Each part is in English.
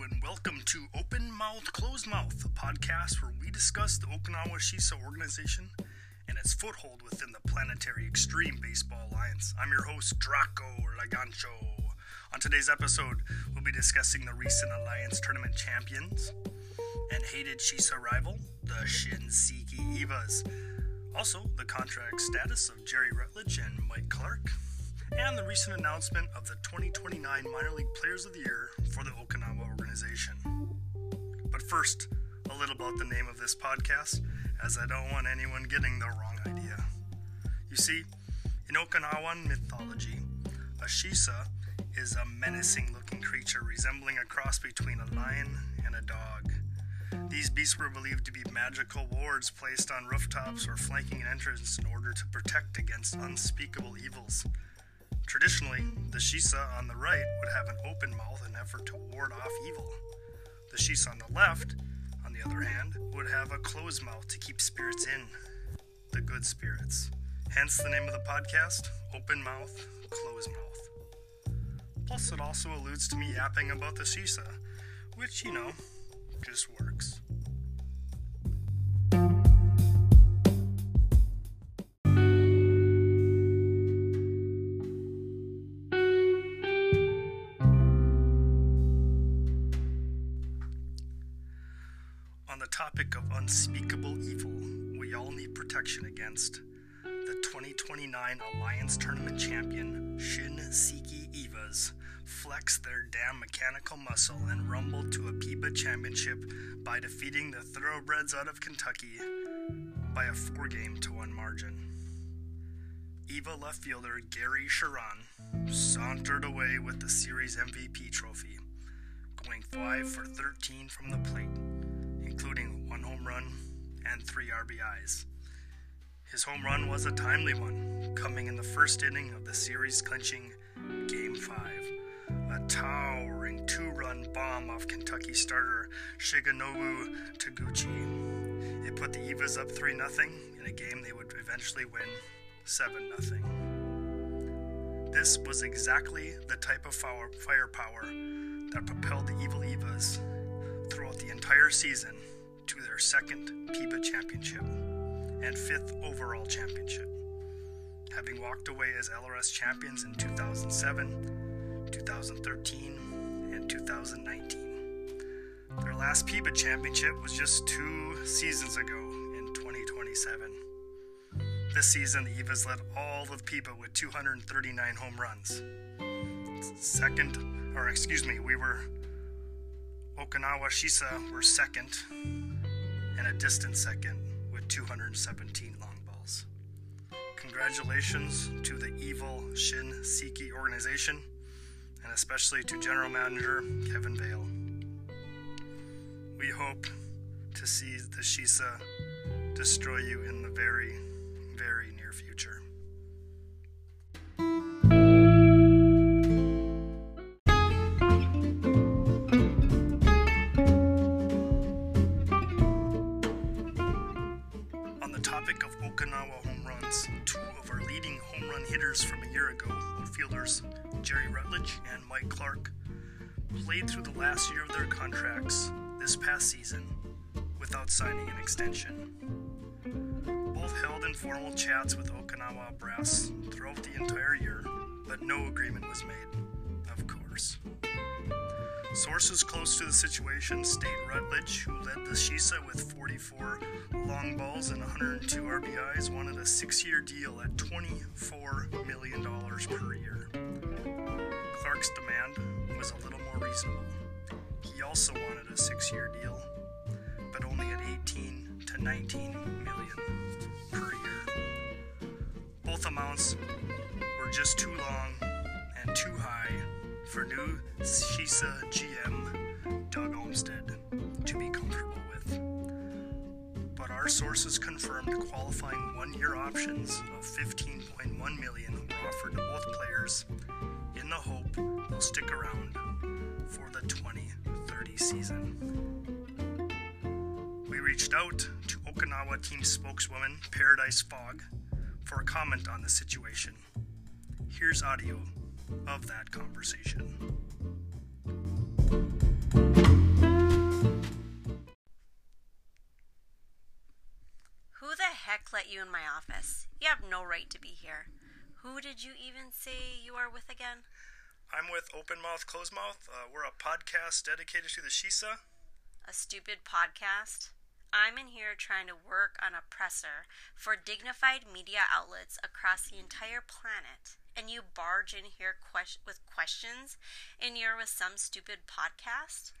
and welcome to Open Mouth, Closed Mouth, a podcast where we discuss the Okinawa Shisa organization and its foothold within the Planetary Extreme Baseball Alliance. I'm your host, Draco Lagancho. On today's episode, we'll be discussing the recent Alliance Tournament champions and hated Shisa rival, the Shinseki Evas. Also, the contract status of Jerry Rutledge and Mike Clark, and the recent announcement of the 2029 Minor League Players of the Year for the Okinawa organization. But first, a little about the name of this podcast, as I don't want anyone getting the wrong idea. You see, in Okinawan mythology, a shisa is a menacing looking creature resembling a cross between a lion and a dog. These beasts were believed to be magical wards placed on rooftops or flanking an entrance in order to protect against unspeakable evils. Traditionally, the Shisa on the right would have an open mouth in effort to ward off evil. The Shisa on the left, on the other hand, would have a closed mouth to keep spirits in, the good spirits. Hence the name of the podcast, Open Mouth, Closed Mouth. Plus, it also alludes to me yapping about the Shisa, which, you know, just works. On the topic of unspeakable evil, we all need protection against the 2029 Alliance Tournament champion Shin Siki Evas flexed their damn mechanical muscle and rumble to a PEBA championship by defeating the Thoroughbreds out of Kentucky by a four game to one margin. Eva left fielder Gary Sharon sauntered away with the series MVP trophy, going 5 for 13 from the plate, including one home run and three RBIs. His home run was a timely one, coming in the first inning of the series clinching Game 5. A towering two run bomb off Kentucky starter Shigenobu Taguchi. It put the Evas up 3 0 in a game they would eventually win 7 0. This was exactly the type of fire- firepower that propelled the Evil Evas throughout the entire season to their second PEBA championship and fifth overall championship, having walked away as LRS champions in 2007, 2013, and 2019. Their last PEBA championship was just two seasons ago in 2027. This season, the Evas led all of PEBA with 239 home runs. Second, or excuse me, we were Okinawa Shisa were second, and a distant second with 217 long balls. Congratulations to the evil Shin Siki organization, and especially to General Manager Kevin Vale. We hope to see the Shisa destroy you in the very, very near future. And Mike Clark, played through the last year of their contracts this past season without signing an extension. Both held informal chats with Okinawa brass throughout the entire year, but no agreement was made, of course. Sources close to the situation state Rutledge, who led the Shisa with 44 long balls and 102 RBIs, wanted a six year deal at $24 million per year. Clark's demand was a little more reasonable. He also wanted a six year deal, but only at 18 to 19 million per year. Both amounts were just too long and too high for new Shisa GM Doug Olmstead to be comfortable with. But our sources confirmed qualifying one-year options of 15.1 million were offered to both players stick around for the 2030 season. We reached out to Okinawa team spokeswoman Paradise Fogg for a comment on the situation. Here's audio of that conversation. Who the heck let you in my office? You have no right to be here. Who did you even say you are with again? I'm with Open Mouth Closed Mouth. Uh, we're a podcast dedicated to the Shisa. A stupid podcast? I'm in here trying to work on a presser for dignified media outlets across the entire planet, and you barge in here que- with questions, and you're with some stupid podcast?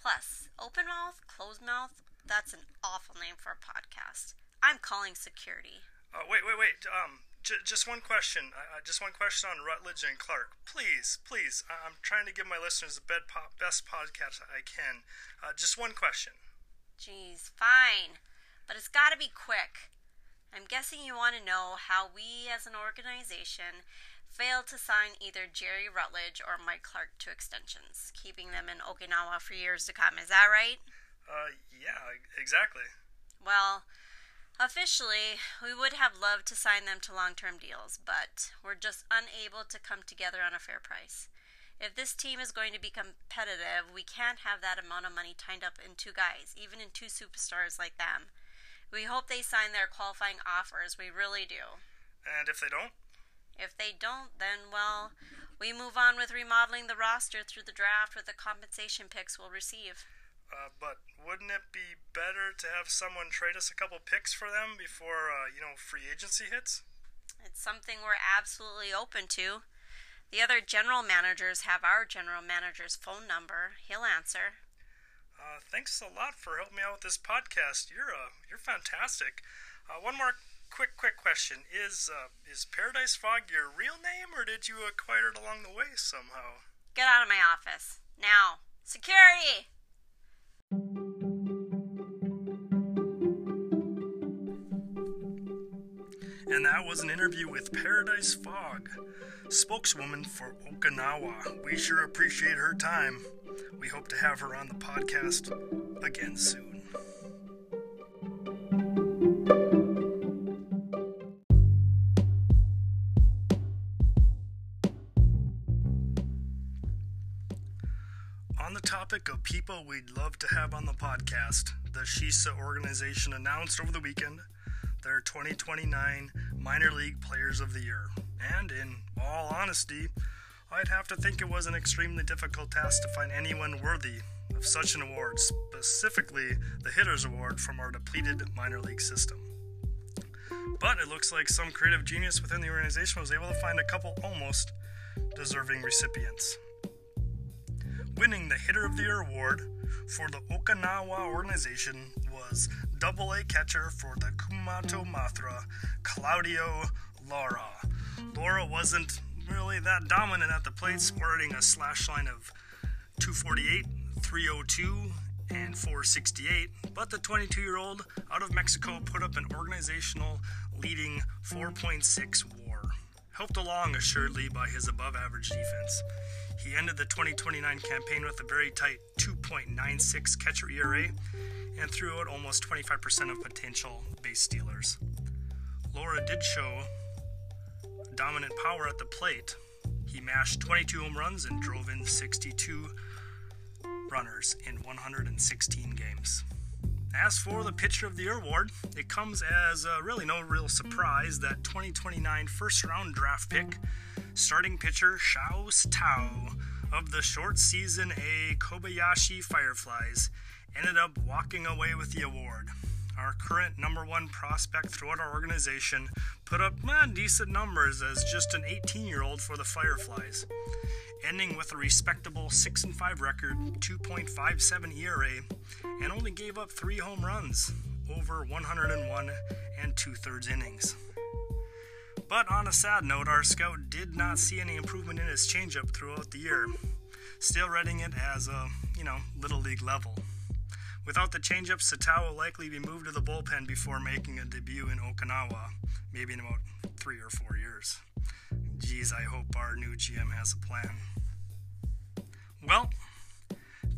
Plus, open mouth, closed mouth, that's an awful name for a podcast. I'm calling security. Uh, wait, wait, wait. Um, j- just one question. Uh, just one question on Rutledge and Clark. Please, please. I- am trying to give my listeners the po- best podcast I can. Uh, just one question. Geez, fine. But it's gotta be quick. I'm guessing you want to know how we as an organization failed to sign either Jerry Rutledge or Mike Clark to extensions, keeping them in Okinawa for years to come. Is that right? Uh, yeah, exactly. Well, officially, we would have loved to sign them to long term deals, but we're just unable to come together on a fair price. If this team is going to be competitive, we can't have that amount of money tied up in two guys, even in two superstars like them. We hope they sign their qualifying offers. We really do. And if they don't? If they don't, then, well, we move on with remodeling the roster through the draft with the compensation picks we'll receive. Uh, but wouldn't it be better to have someone trade us a couple picks for them before, uh, you know, free agency hits? It's something we're absolutely open to. The other general managers have our general manager's phone number. He'll answer. Uh, thanks a lot for helping me out with this podcast. You're uh, you're fantastic. Uh, one more quick quick question: Is uh, is Paradise Fog your real name, or did you acquire it along the way somehow? Get out of my office now. Security. That was an interview with Paradise Fog, spokeswoman for Okinawa. We sure appreciate her time. We hope to have her on the podcast again soon. On the topic of people we'd love to have on the podcast, the Shisa organization announced over the weekend their 2029 Minor League Players of the Year. And in all honesty, I'd have to think it was an extremely difficult task to find anyone worthy of such an award, specifically the Hitters Award from our depleted minor league system. But it looks like some creative genius within the organization was able to find a couple almost deserving recipients. Winning the Hitter of the Year award for the Okinawa organization was double A catcher for the Kumamoto Mothra, Claudio Lara. Lara wasn't really that dominant at the plate, sporting a slash line of 248, 302, and 468, but the 22 year old out of Mexico put up an organizational leading 4.6 WAR, helped along assuredly by his above average defense. He ended the 2029 campaign with a very tight 2.96 catcher ERA and threw out almost 25% of potential base stealers. Lara did show dominant power at the plate. He mashed 22 home runs and drove in 62 runners in 116 games. As for the Pitcher of the Year award, it comes as uh, really no real surprise that 2029 first round draft pick, starting pitcher Shaos Tao of the short season A Kobayashi Fireflies, ended up walking away with the award. Our current number one prospect throughout our organization put up eh, decent numbers as just an 18 year old for the Fireflies, ending with a respectable 6 and 5 record, 2.57 ERA, and only gave up three home runs over 101 and two thirds innings. But on a sad note, our scout did not see any improvement in his changeup throughout the year, still rating it as a, you know, little league level. Without the changeup, Satao will likely be moved to the bullpen before making a debut in Okinawa, maybe in about three or four years. Geez, I hope our new GM has a plan. Well,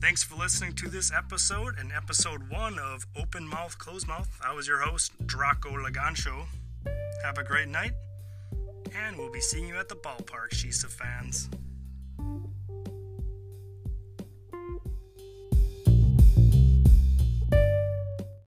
thanks for listening to this episode and episode one of Open Mouth, Closed Mouth. I was your host, Draco Lagancho. Have a great night, and we'll be seeing you at the ballpark, Shisa fans.